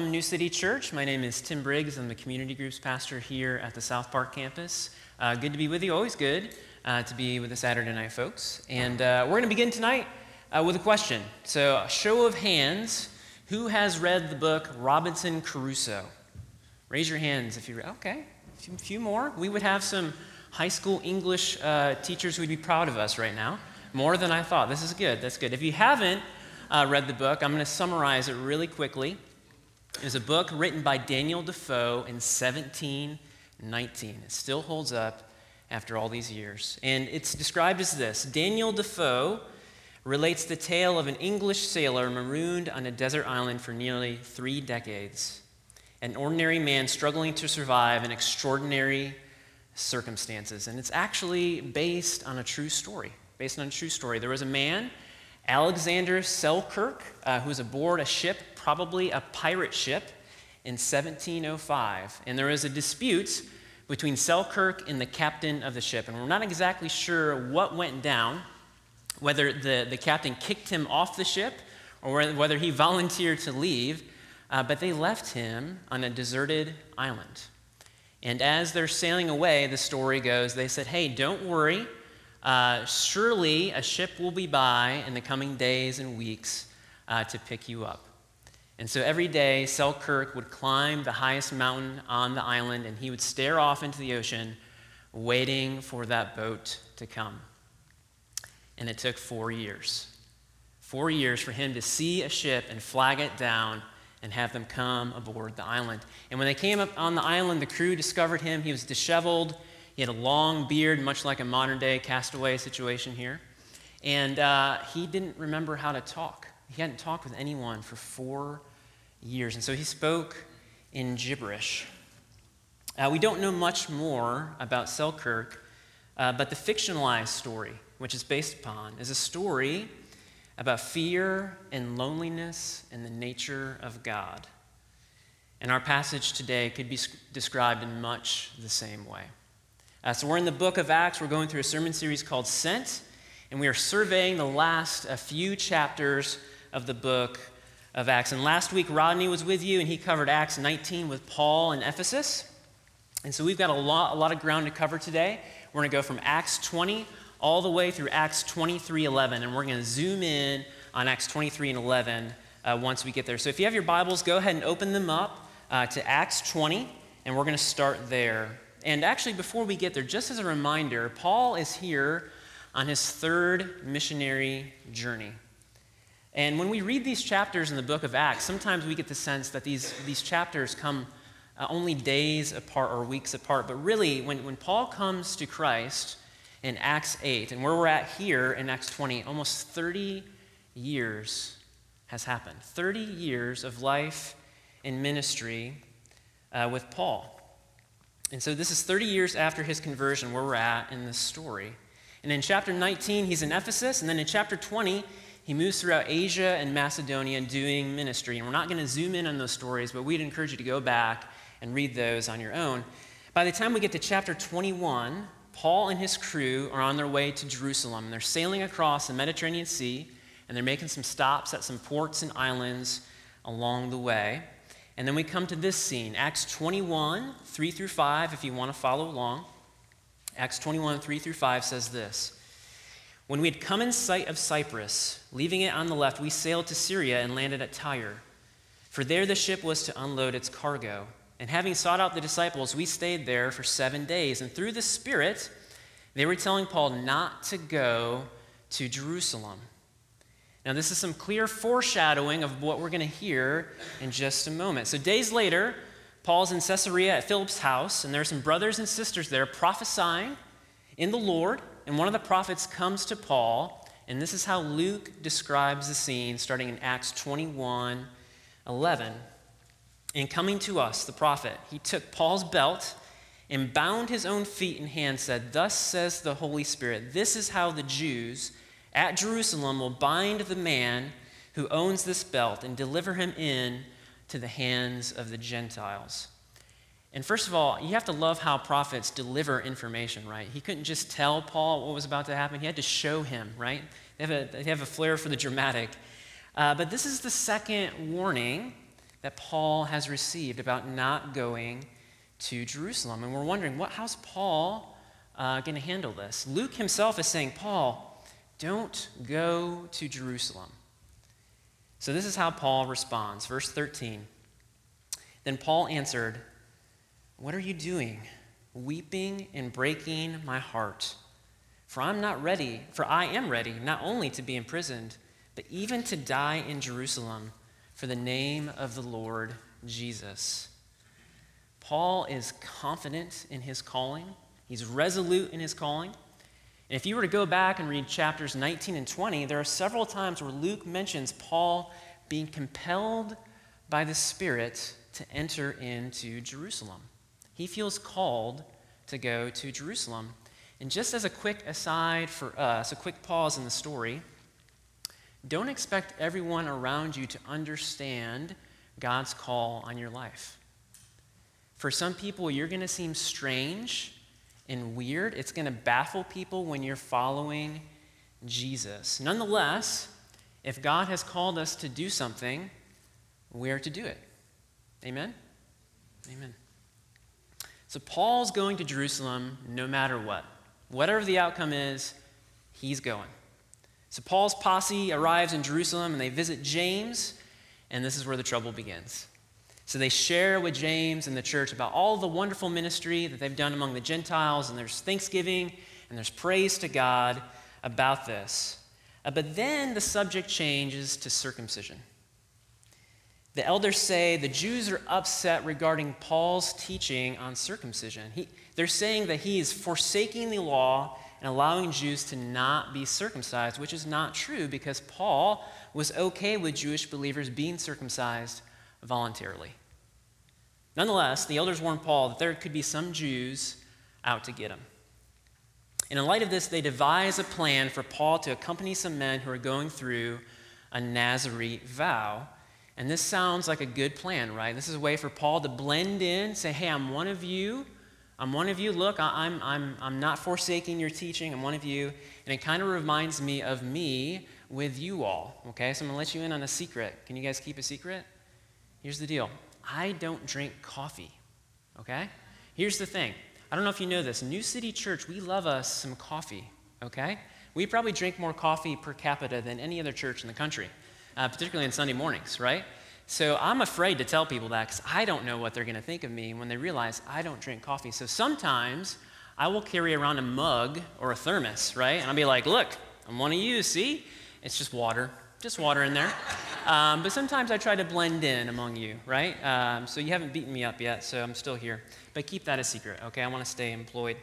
welcome, New City Church. My name is Tim Briggs. I'm the community groups pastor here at the South Park campus. Uh, good to be with you. Always good uh, to be with the Saturday night folks. And uh, we're going to begin tonight uh, with a question. So, show of hands who has read the book Robinson Crusoe? Raise your hands if you read. Okay, a few, few more. We would have some high school English uh, teachers who would be proud of us right now. More than I thought. This is good. That's good. If you haven't uh, read the book, I'm going to summarize it really quickly. It was a book written by Daniel Defoe in 1719. It still holds up after all these years. And it's described as this Daniel Defoe relates the tale of an English sailor marooned on a desert island for nearly three decades, an ordinary man struggling to survive in extraordinary circumstances. And it's actually based on a true story. Based on a true story. There was a man, Alexander Selkirk, uh, who was aboard a ship, probably a pirate ship, in 1705. And there was a dispute between Selkirk and the captain of the ship. And we're not exactly sure what went down, whether the, the captain kicked him off the ship or whether he volunteered to leave, uh, but they left him on a deserted island. And as they're sailing away, the story goes, they said, Hey, don't worry. Uh, surely a ship will be by in the coming days and weeks uh, to pick you up. And so every day, Selkirk would climb the highest mountain on the island and he would stare off into the ocean, waiting for that boat to come. And it took four years. Four years for him to see a ship and flag it down and have them come aboard the island. And when they came up on the island, the crew discovered him. He was disheveled. He had a long beard, much like a modern day castaway situation here. And uh, he didn't remember how to talk. He hadn't talked with anyone for four years. And so he spoke in gibberish. Uh, we don't know much more about Selkirk, uh, but the fictionalized story, which is based upon, is a story about fear and loneliness and the nature of God. And our passage today could be described in much the same way. Uh, so, we're in the book of Acts. We're going through a sermon series called Sent, and we are surveying the last a few chapters of the book of Acts. And last week, Rodney was with you, and he covered Acts 19 with Paul in Ephesus. And so, we've got a lot, a lot of ground to cover today. We're going to go from Acts 20 all the way through Acts 23 11. And we're going to zoom in on Acts 23 and 11 uh, once we get there. So if you have your Bibles, go ahead and open them up uh, to Acts 20, and we're going to start there. And actually, before we get there, just as a reminder, Paul is here on his third missionary journey. And when we read these chapters in the book of Acts, sometimes we get the sense that these, these chapters come uh, only days apart or weeks apart. But really, when, when Paul comes to Christ, in Acts 8. And where we're at here in Acts 20, almost 30 years has happened. 30 years of life in ministry uh, with Paul. And so this is 30 years after his conversion where we're at in this story. And in chapter 19, he's in Ephesus. And then in chapter 20, he moves throughout Asia and Macedonia doing ministry. And we're not going to zoom in on those stories, but we'd encourage you to go back and read those on your own. By the time we get to chapter 21, Paul and his crew are on their way to Jerusalem. They're sailing across the Mediterranean Sea, and they're making some stops at some ports and islands along the way. And then we come to this scene, Acts 21, 3 through 5, if you want to follow along. Acts 21, 3 through 5 says this When we had come in sight of Cyprus, leaving it on the left, we sailed to Syria and landed at Tyre. For there the ship was to unload its cargo. And having sought out the disciples, we stayed there for seven days. And through the Spirit, they were telling Paul not to go to Jerusalem. Now, this is some clear foreshadowing of what we're going to hear in just a moment. So, days later, Paul's in Caesarea at Philip's house, and there are some brothers and sisters there prophesying in the Lord. And one of the prophets comes to Paul, and this is how Luke describes the scene starting in Acts 21 11. And coming to us, the prophet, he took Paul's belt and bound his own feet and hands, said, Thus says the Holy Spirit, this is how the Jews at Jerusalem will bind the man who owns this belt and deliver him in to the hands of the Gentiles. And first of all, you have to love how prophets deliver information, right? He couldn't just tell Paul what was about to happen, he had to show him, right? They have a, they have a flair for the dramatic. Uh, but this is the second warning that Paul has received about not going to Jerusalem. And we're wondering, what, how's Paul uh, going to handle this? Luke himself is saying, Paul, don't go to Jerusalem. So this is how Paul responds. Verse 13. Then Paul answered, What are you doing? Weeping and breaking my heart. For I'm not ready, for I am ready not only to be imprisoned, but even to die in Jerusalem for the name of the Lord Jesus. Paul is confident in his calling, he's resolute in his calling. And if you were to go back and read chapters 19 and 20, there are several times where Luke mentions Paul being compelled by the Spirit to enter into Jerusalem. He feels called to go to Jerusalem. And just as a quick aside for us, a quick pause in the story, don't expect everyone around you to understand God's call on your life. For some people, you're going to seem strange and weird. It's going to baffle people when you're following Jesus. Nonetheless, if God has called us to do something, we are to do it. Amen? Amen. So Paul's going to Jerusalem no matter what. Whatever the outcome is, he's going. So Paul's posse arrives in Jerusalem and they visit James, and this is where the trouble begins. So they share with James and the church about all the wonderful ministry that they've done among the Gentiles, and there's thanksgiving and there's praise to God about this. Uh, but then the subject changes to circumcision. The elders say the Jews are upset regarding Paul's teaching on circumcision. He, they're saying that he is forsaking the law and allowing Jews to not be circumcised, which is not true because Paul was okay with Jewish believers being circumcised voluntarily. Nonetheless, the elders warned Paul that there could be some Jews out to get him. And in light of this, they devise a plan for Paul to accompany some men who are going through a Nazarene vow and this sounds like a good plan, right? This is a way for Paul to blend in, say, hey, I'm one of you. I'm one of you. Look, I'm, I'm, I'm not forsaking your teaching. I'm one of you. And it kind of reminds me of me with you all, okay? So I'm going to let you in on a secret. Can you guys keep a secret? Here's the deal I don't drink coffee, okay? Here's the thing. I don't know if you know this. New City Church, we love us some coffee, okay? We probably drink more coffee per capita than any other church in the country uh, particularly on Sunday mornings, right? So I'm afraid to tell people that because I don't know what they're going to think of me when they realize I don't drink coffee. So sometimes I will carry around a mug or a thermos, right? And I'll be like, look, I'm one of you, see? It's just water, just water in there. Um, but sometimes I try to blend in among you, right? Um, so you haven't beaten me up yet, so I'm still here. But keep that a secret, okay? I want to stay employed.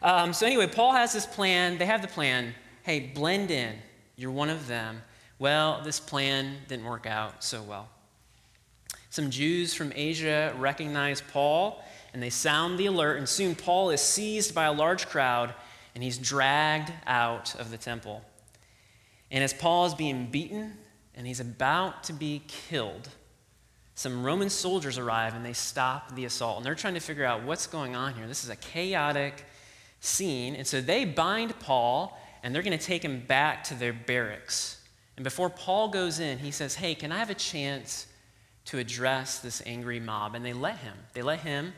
Um, so anyway, Paul has this plan. They have the plan. Hey, blend in. You're one of them. Well, this plan didn't work out so well. Some Jews from Asia recognize Paul and they sound the alert, and soon Paul is seized by a large crowd and he's dragged out of the temple. And as Paul is being beaten and he's about to be killed, some Roman soldiers arrive and they stop the assault. And they're trying to figure out what's going on here. This is a chaotic scene. And so they bind Paul and they're going to take him back to their barracks. And before Paul goes in, he says, Hey, can I have a chance to address this angry mob? And they let him. They let him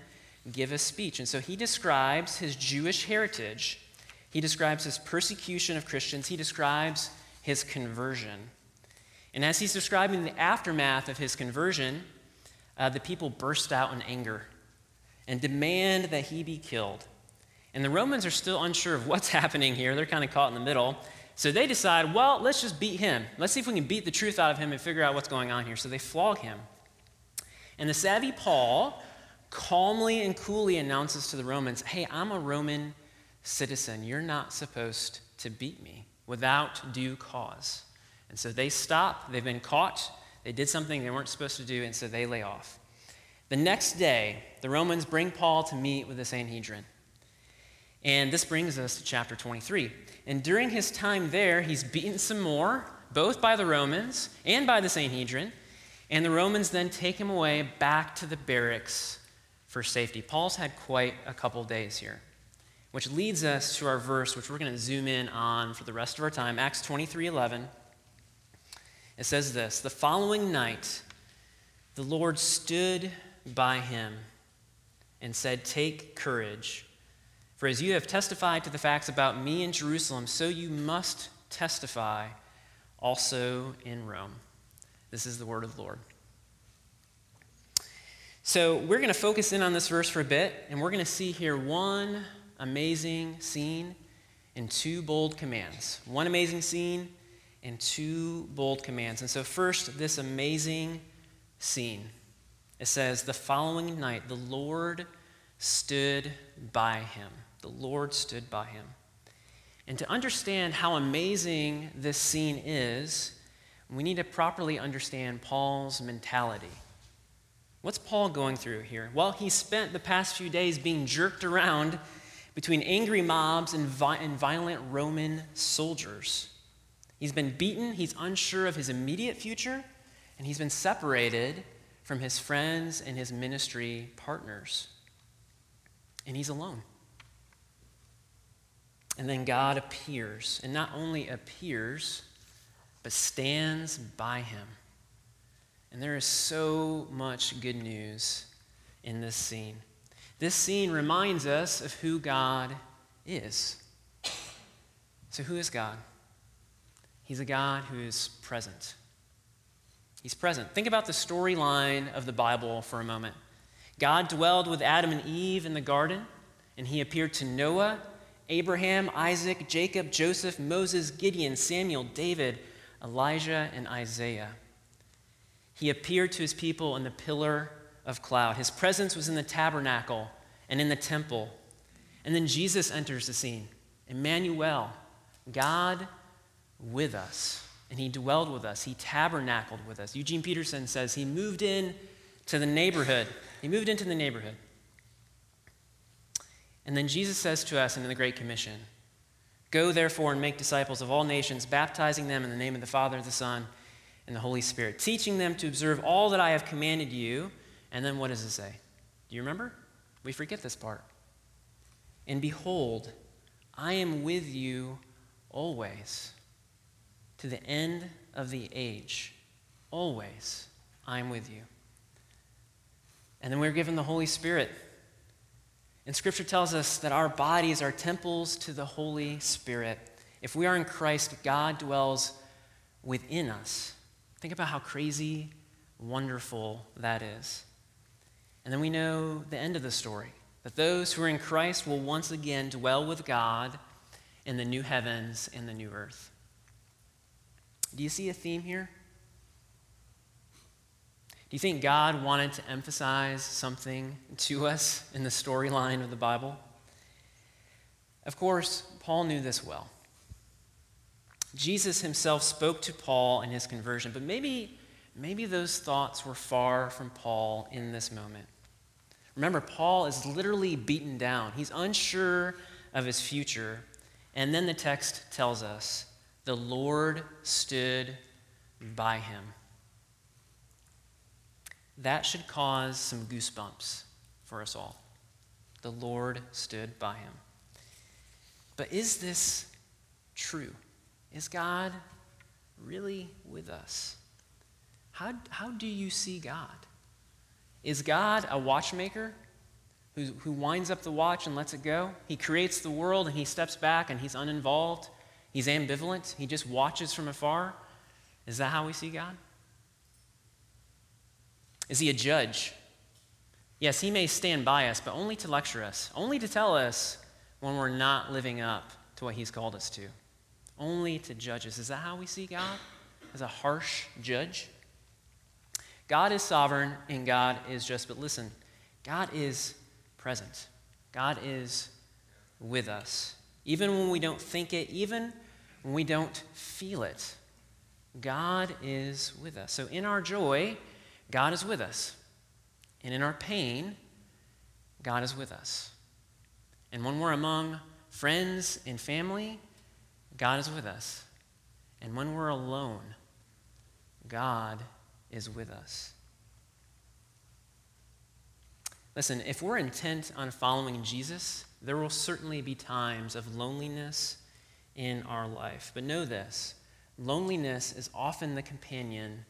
give a speech. And so he describes his Jewish heritage, he describes his persecution of Christians, he describes his conversion. And as he's describing the aftermath of his conversion, uh, the people burst out in anger and demand that he be killed. And the Romans are still unsure of what's happening here. They're kind of caught in the middle. So they decide, well, let's just beat him. Let's see if we can beat the truth out of him and figure out what's going on here. So they flog him. And the savvy Paul calmly and coolly announces to the Romans, hey, I'm a Roman citizen. You're not supposed to beat me without due cause. And so they stop. They've been caught. They did something they weren't supposed to do, and so they lay off. The next day, the Romans bring Paul to meet with the Sanhedrin. And this brings us to chapter 23. And during his time there, he's beaten some more, both by the Romans and by the Sanhedrin. And the Romans then take him away back to the barracks for safety. Paul's had quite a couple days here, which leads us to our verse, which we're going to zoom in on for the rest of our time Acts 23 11. It says this The following night, The Lord stood by him and said, Take courage. For as you have testified to the facts about me in Jerusalem, so you must testify also in Rome. This is the word of the Lord. So, we're going to focus in on this verse for a bit, and we're going to see here one amazing scene and two bold commands. One amazing scene and two bold commands. And so, first, this amazing scene. It says, The following night, the Lord stood by him. The Lord stood by him. And to understand how amazing this scene is, we need to properly understand Paul's mentality. What's Paul going through here? Well, he spent the past few days being jerked around between angry mobs and, vi- and violent Roman soldiers. He's been beaten, he's unsure of his immediate future, and he's been separated from his friends and his ministry partners. And he's alone. And then God appears, and not only appears, but stands by him. And there is so much good news in this scene. This scene reminds us of who God is. So, who is God? He's a God who is present. He's present. Think about the storyline of the Bible for a moment. God dwelled with Adam and Eve in the garden, and he appeared to Noah, Abraham, Isaac, Jacob, Joseph, Moses, Gideon, Samuel, David, Elijah, and Isaiah. He appeared to his people in the pillar of cloud. His presence was in the tabernacle and in the temple. And then Jesus enters the scene Emmanuel, God with us. And he dwelled with us, he tabernacled with us. Eugene Peterson says he moved in to the neighborhood. He moved into the neighborhood. And then Jesus says to us in the Great Commission Go therefore and make disciples of all nations, baptizing them in the name of the Father, the Son, and the Holy Spirit, teaching them to observe all that I have commanded you. And then what does it say? Do you remember? We forget this part. And behold, I am with you always to the end of the age. Always, I am with you. And then we're given the Holy Spirit. And Scripture tells us that our bodies are temples to the Holy Spirit. If we are in Christ, God dwells within us. Think about how crazy, wonderful that is. And then we know the end of the story that those who are in Christ will once again dwell with God in the new heavens and the new earth. Do you see a theme here? You think God wanted to emphasize something to us in the storyline of the Bible? Of course, Paul knew this well. Jesus himself spoke to Paul in his conversion, but maybe, maybe those thoughts were far from Paul in this moment. Remember, Paul is literally beaten down. He's unsure of his future. And then the text tells us the Lord stood by him. That should cause some goosebumps for us all. The Lord stood by him. But is this true? Is God really with us? How, how do you see God? Is God a watchmaker who, who winds up the watch and lets it go? He creates the world and he steps back and he's uninvolved. He's ambivalent. He just watches from afar. Is that how we see God? Is he a judge? Yes, he may stand by us, but only to lecture us, only to tell us when we're not living up to what he's called us to, only to judge us. Is that how we see God? As a harsh judge? God is sovereign and God is just. But listen, God is present. God is with us. Even when we don't think it, even when we don't feel it, God is with us. So in our joy, God is with us. And in our pain, God is with us. And when we're among friends and family, God is with us. And when we're alone, God is with us. Listen, if we're intent on following Jesus, there will certainly be times of loneliness in our life. But know this loneliness is often the companion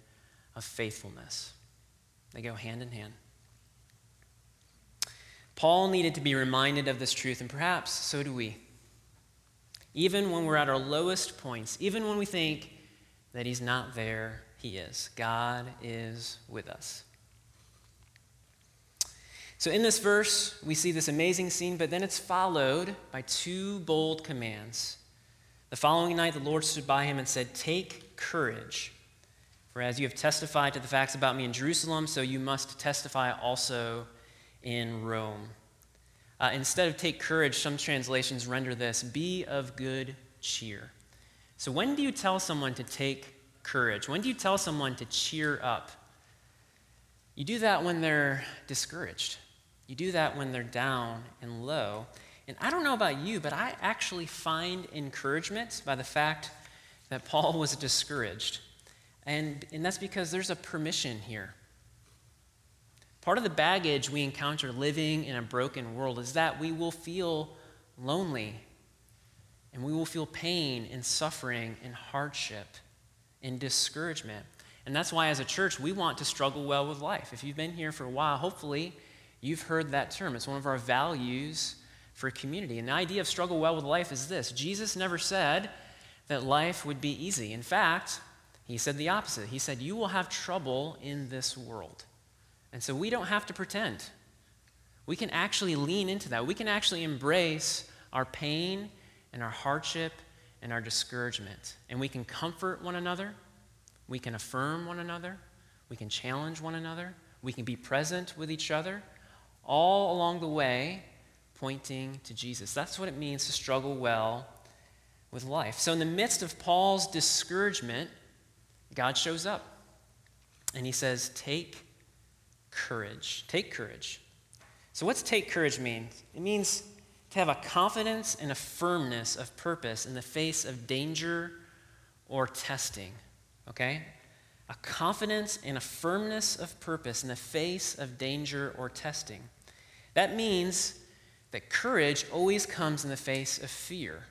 of faithfulness. They go hand in hand. Paul needed to be reminded of this truth, and perhaps so do we. Even when we're at our lowest points, even when we think that He's not there, He is. God is with us. So, in this verse, we see this amazing scene, but then it's followed by two bold commands. The following night, the Lord stood by him and said, Take courage, for as you have testified to the facts about me in Jerusalem, so you must testify also in Rome. Uh, instead of take courage, some translations render this be of good cheer. So, when do you tell someone to take courage? When do you tell someone to cheer up? You do that when they're discouraged. You do that when they're down and low. And I don't know about you, but I actually find encouragement by the fact that Paul was discouraged. And, and that's because there's a permission here. Part of the baggage we encounter living in a broken world is that we will feel lonely and we will feel pain and suffering and hardship and discouragement. And that's why, as a church, we want to struggle well with life. If you've been here for a while, hopefully you've heard that term. It's one of our values for community. And the idea of struggle well with life is this Jesus never said that life would be easy. In fact, he said the opposite. He said, You will have trouble in this world. And so we don't have to pretend. We can actually lean into that. We can actually embrace our pain and our hardship and our discouragement. And we can comfort one another. We can affirm one another. We can challenge one another. We can be present with each other, all along the way, pointing to Jesus. That's what it means to struggle well with life. So, in the midst of Paul's discouragement, God shows up and he says, Take courage. Take courage. So, what's take courage mean? It means to have a confidence and a firmness of purpose in the face of danger or testing. Okay? A confidence and a firmness of purpose in the face of danger or testing. That means that courage always comes in the face of fear,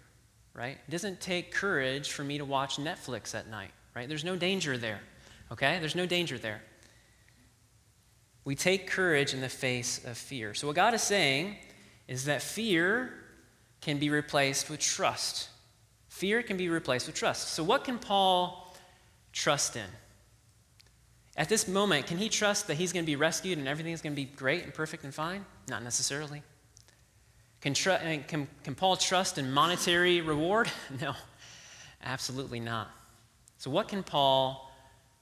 right? It doesn't take courage for me to watch Netflix at night, right? There's no danger there, okay? There's no danger there. We take courage in the face of fear. So, what God is saying is that fear can be replaced with trust. Fear can be replaced with trust. So, what can Paul trust in? At this moment, can he trust that he's going to be rescued and everything is going to be great and perfect and fine? Not necessarily. Can, tr- can, can Paul trust in monetary reward? No, absolutely not. So, what can Paul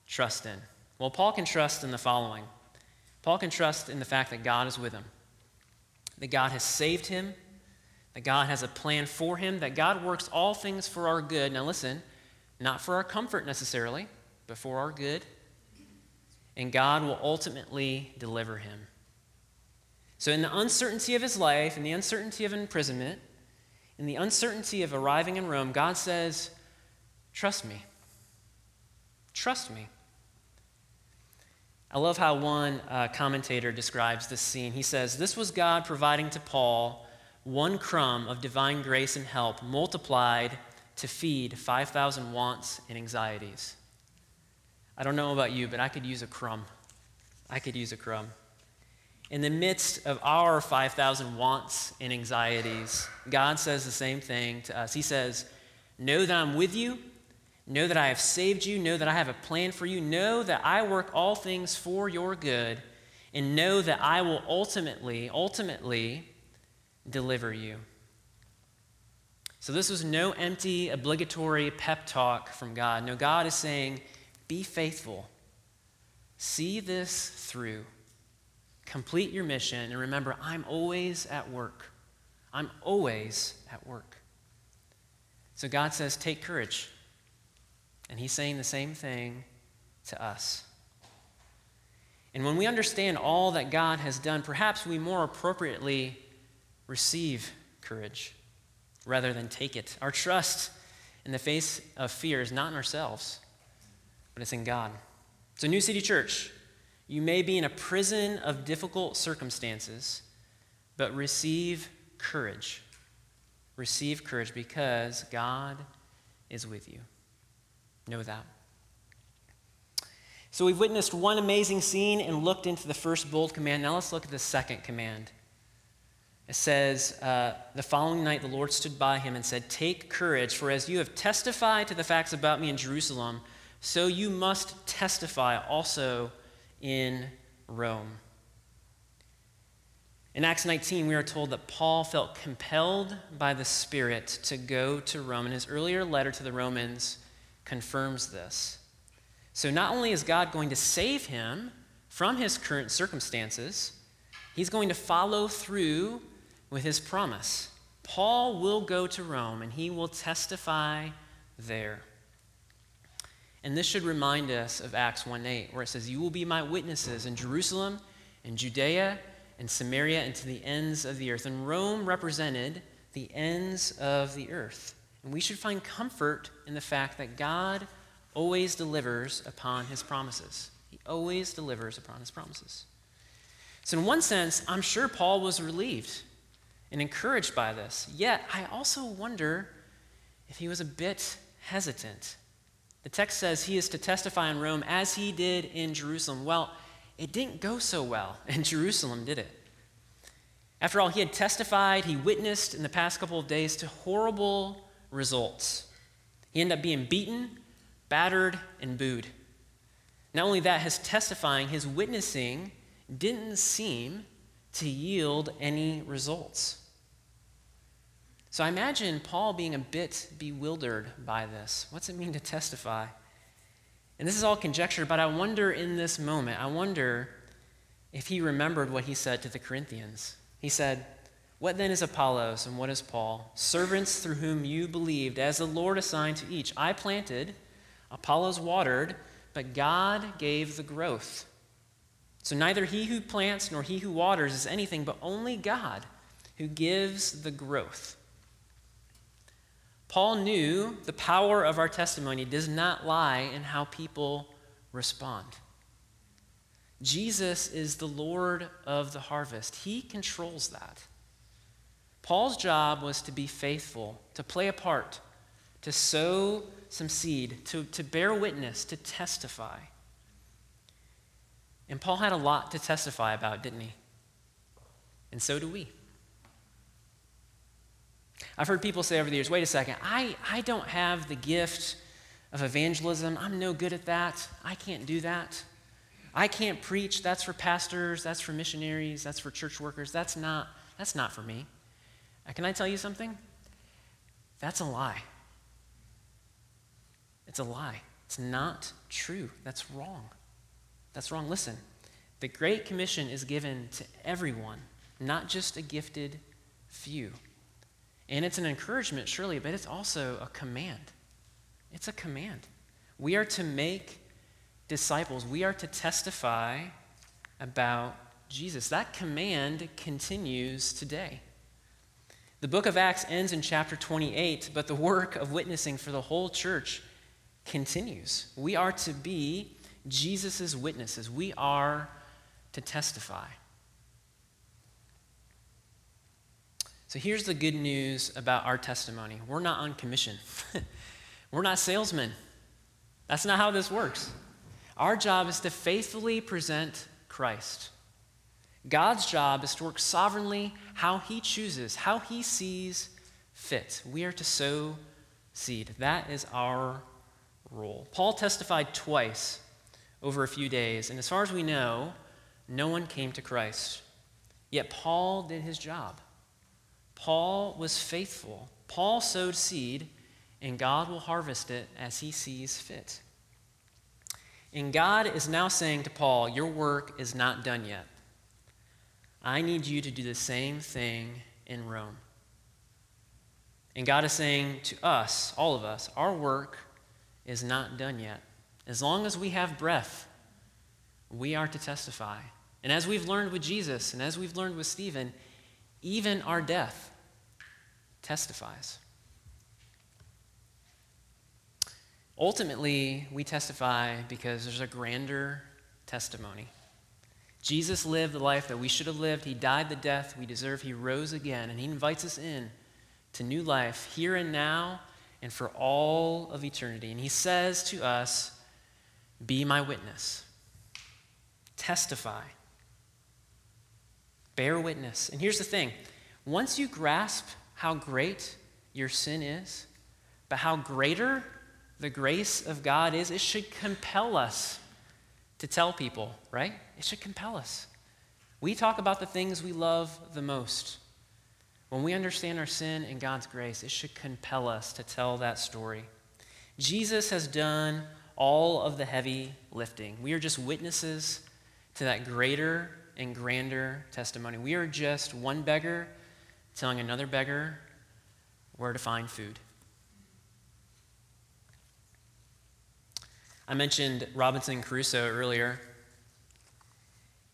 trust in? Well, Paul can trust in the following Paul can trust in the fact that God is with him, that God has saved him, that God has a plan for him, that God works all things for our good. Now, listen, not for our comfort necessarily, but for our good. And God will ultimately deliver him. So, in the uncertainty of his life, in the uncertainty of imprisonment, in the uncertainty of arriving in Rome, God says, Trust me. Trust me. I love how one uh, commentator describes this scene. He says, This was God providing to Paul one crumb of divine grace and help multiplied to feed 5,000 wants and anxieties. I don't know about you, but I could use a crumb. I could use a crumb. In the midst of our 5,000 wants and anxieties, God says the same thing to us. He says, Know that I'm with you Know that I have saved you. Know that I have a plan for you. Know that I work all things for your good. And know that I will ultimately, ultimately deliver you. So, this was no empty, obligatory pep talk from God. No, God is saying, be faithful. See this through. Complete your mission. And remember, I'm always at work. I'm always at work. So, God says, take courage. And he's saying the same thing to us. And when we understand all that God has done, perhaps we more appropriately receive courage rather than take it. Our trust in the face of fear is not in ourselves, but it's in God. So, New City Church, you may be in a prison of difficult circumstances, but receive courage. Receive courage because God is with you. Know that. So we've witnessed one amazing scene and looked into the first bold command. Now let's look at the second command. It says, uh, The following night the Lord stood by him and said, Take courage, for as you have testified to the facts about me in Jerusalem, so you must testify also in Rome. In Acts 19, we are told that Paul felt compelled by the Spirit to go to Rome, In his earlier letter to the Romans confirms this. So, not only is God going to save him from his current circumstances, he's going to follow through with his promise. Paul will go to Rome and he will testify there. And this should remind us of Acts 1 8, where it says, You will be my witnesses in Jerusalem, in Judea, and Samaria, and to the ends of the earth. And Rome represented the ends of the earth. And we should find comfort in the fact that God always delivers upon his promises. He always delivers upon his promises. So, in one sense, I'm sure Paul was relieved and encouraged by this. Yet, I also wonder if he was a bit hesitant. The text says he is to testify in Rome as he did in Jerusalem. Well, it didn't go so well in Jerusalem, did it? After all, he had testified, he witnessed in the past couple of days to horrible results. He ended up being beaten, battered, and booed. Not only that, his testifying, his witnessing, didn't seem to yield any results. So I imagine Paul being a bit bewildered by this. What's it mean to testify? And this is all conjecture, but I wonder in this moment, I wonder if he remembered what he said to the Corinthians. He said, What then is Apollos and what is Paul? Servants through whom you believed, as the Lord assigned to each. I planted, Apollos watered, but God gave the growth. So neither he who plants nor he who waters is anything, but only God who gives the growth. Paul knew the power of our testimony does not lie in how people respond. Jesus is the Lord of the harvest, He controls that. Paul's job was to be faithful, to play a part, to sow some seed, to, to bear witness, to testify. And Paul had a lot to testify about, didn't he? And so do we. I've heard people say over the years, wait a second, I, I don't have the gift of evangelism. I'm no good at that. I can't do that. I can't preach. That's for pastors, that's for missionaries, that's for church workers. That's not, that's not for me. Can I tell you something? That's a lie. It's a lie. It's not true. That's wrong. That's wrong. Listen, the Great Commission is given to everyone, not just a gifted few. And it's an encouragement, surely, but it's also a command. It's a command. We are to make disciples, we are to testify about Jesus. That command continues today. The book of Acts ends in chapter 28, but the work of witnessing for the whole church continues. We are to be Jesus' witnesses, we are to testify. So here's the good news about our testimony we're not on commission, we're not salesmen. That's not how this works. Our job is to faithfully present Christ. God's job is to work sovereignly how He chooses, how He sees fit. We are to sow seed. That is our role. Paul testified twice over a few days, and as far as we know, no one came to Christ. Yet Paul did his job. Paul was faithful. Paul sowed seed, and God will harvest it as he sees fit. And God is now saying to Paul, Your work is not done yet. I need you to do the same thing in Rome. And God is saying to us, all of us, our work is not done yet. As long as we have breath, we are to testify. And as we've learned with Jesus and as we've learned with Stephen, even our death testifies. Ultimately, we testify because there's a grander testimony. Jesus lived the life that we should have lived. He died the death we deserve. He rose again, and He invites us in to new life here and now and for all of eternity. And He says to us, Be my witness. Testify. Bear witness. And here's the thing once you grasp how great your sin is, but how greater the grace of God is, it should compel us to tell people, right? It should compel us. We talk about the things we love the most. When we understand our sin and God's grace, it should compel us to tell that story. Jesus has done all of the heavy lifting. We are just witnesses to that greater and grander testimony. We are just one beggar telling another beggar where to find food. I mentioned Robinson Crusoe earlier.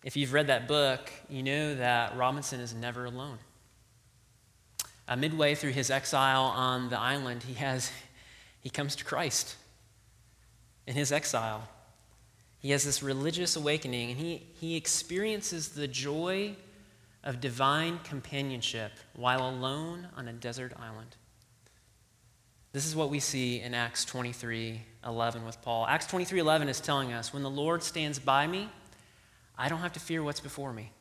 If you've read that book, you know that Robinson is never alone. Uh, midway through his exile on the island, he, has, he comes to Christ in his exile. He has this religious awakening, and he, he experiences the joy of divine companionship while alone on a desert island. This is what we see in Acts 23 11 with Paul. Acts 23 11 is telling us when the Lord stands by me, I don't have to fear what's before me.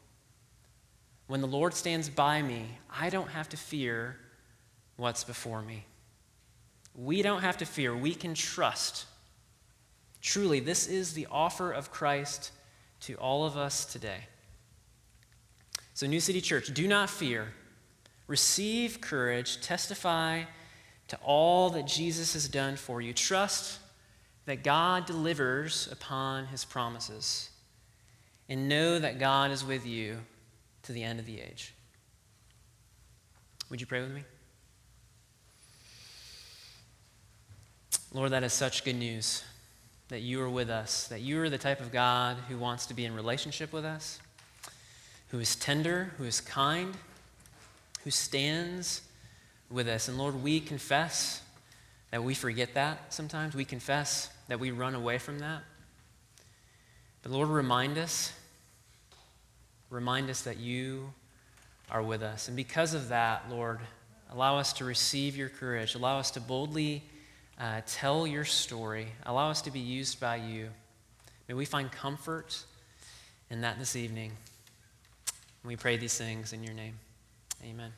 When the Lord stands by me, I don't have to fear what's before me. We don't have to fear. We can trust. Truly, this is the offer of Christ to all of us today. So, New City Church, do not fear. Receive courage. Testify to all that Jesus has done for you. Trust that God delivers upon his promises. And know that God is with you to the end of the age. Would you pray with me? Lord, that is such good news that you are with us, that you are the type of God who wants to be in relationship with us, who is tender, who is kind, who stands with us. And Lord, we confess that we forget that sometimes. We confess that we run away from that. But Lord, remind us Remind us that you are with us. And because of that, Lord, allow us to receive your courage. Allow us to boldly uh, tell your story. Allow us to be used by you. May we find comfort in that this evening. We pray these things in your name. Amen.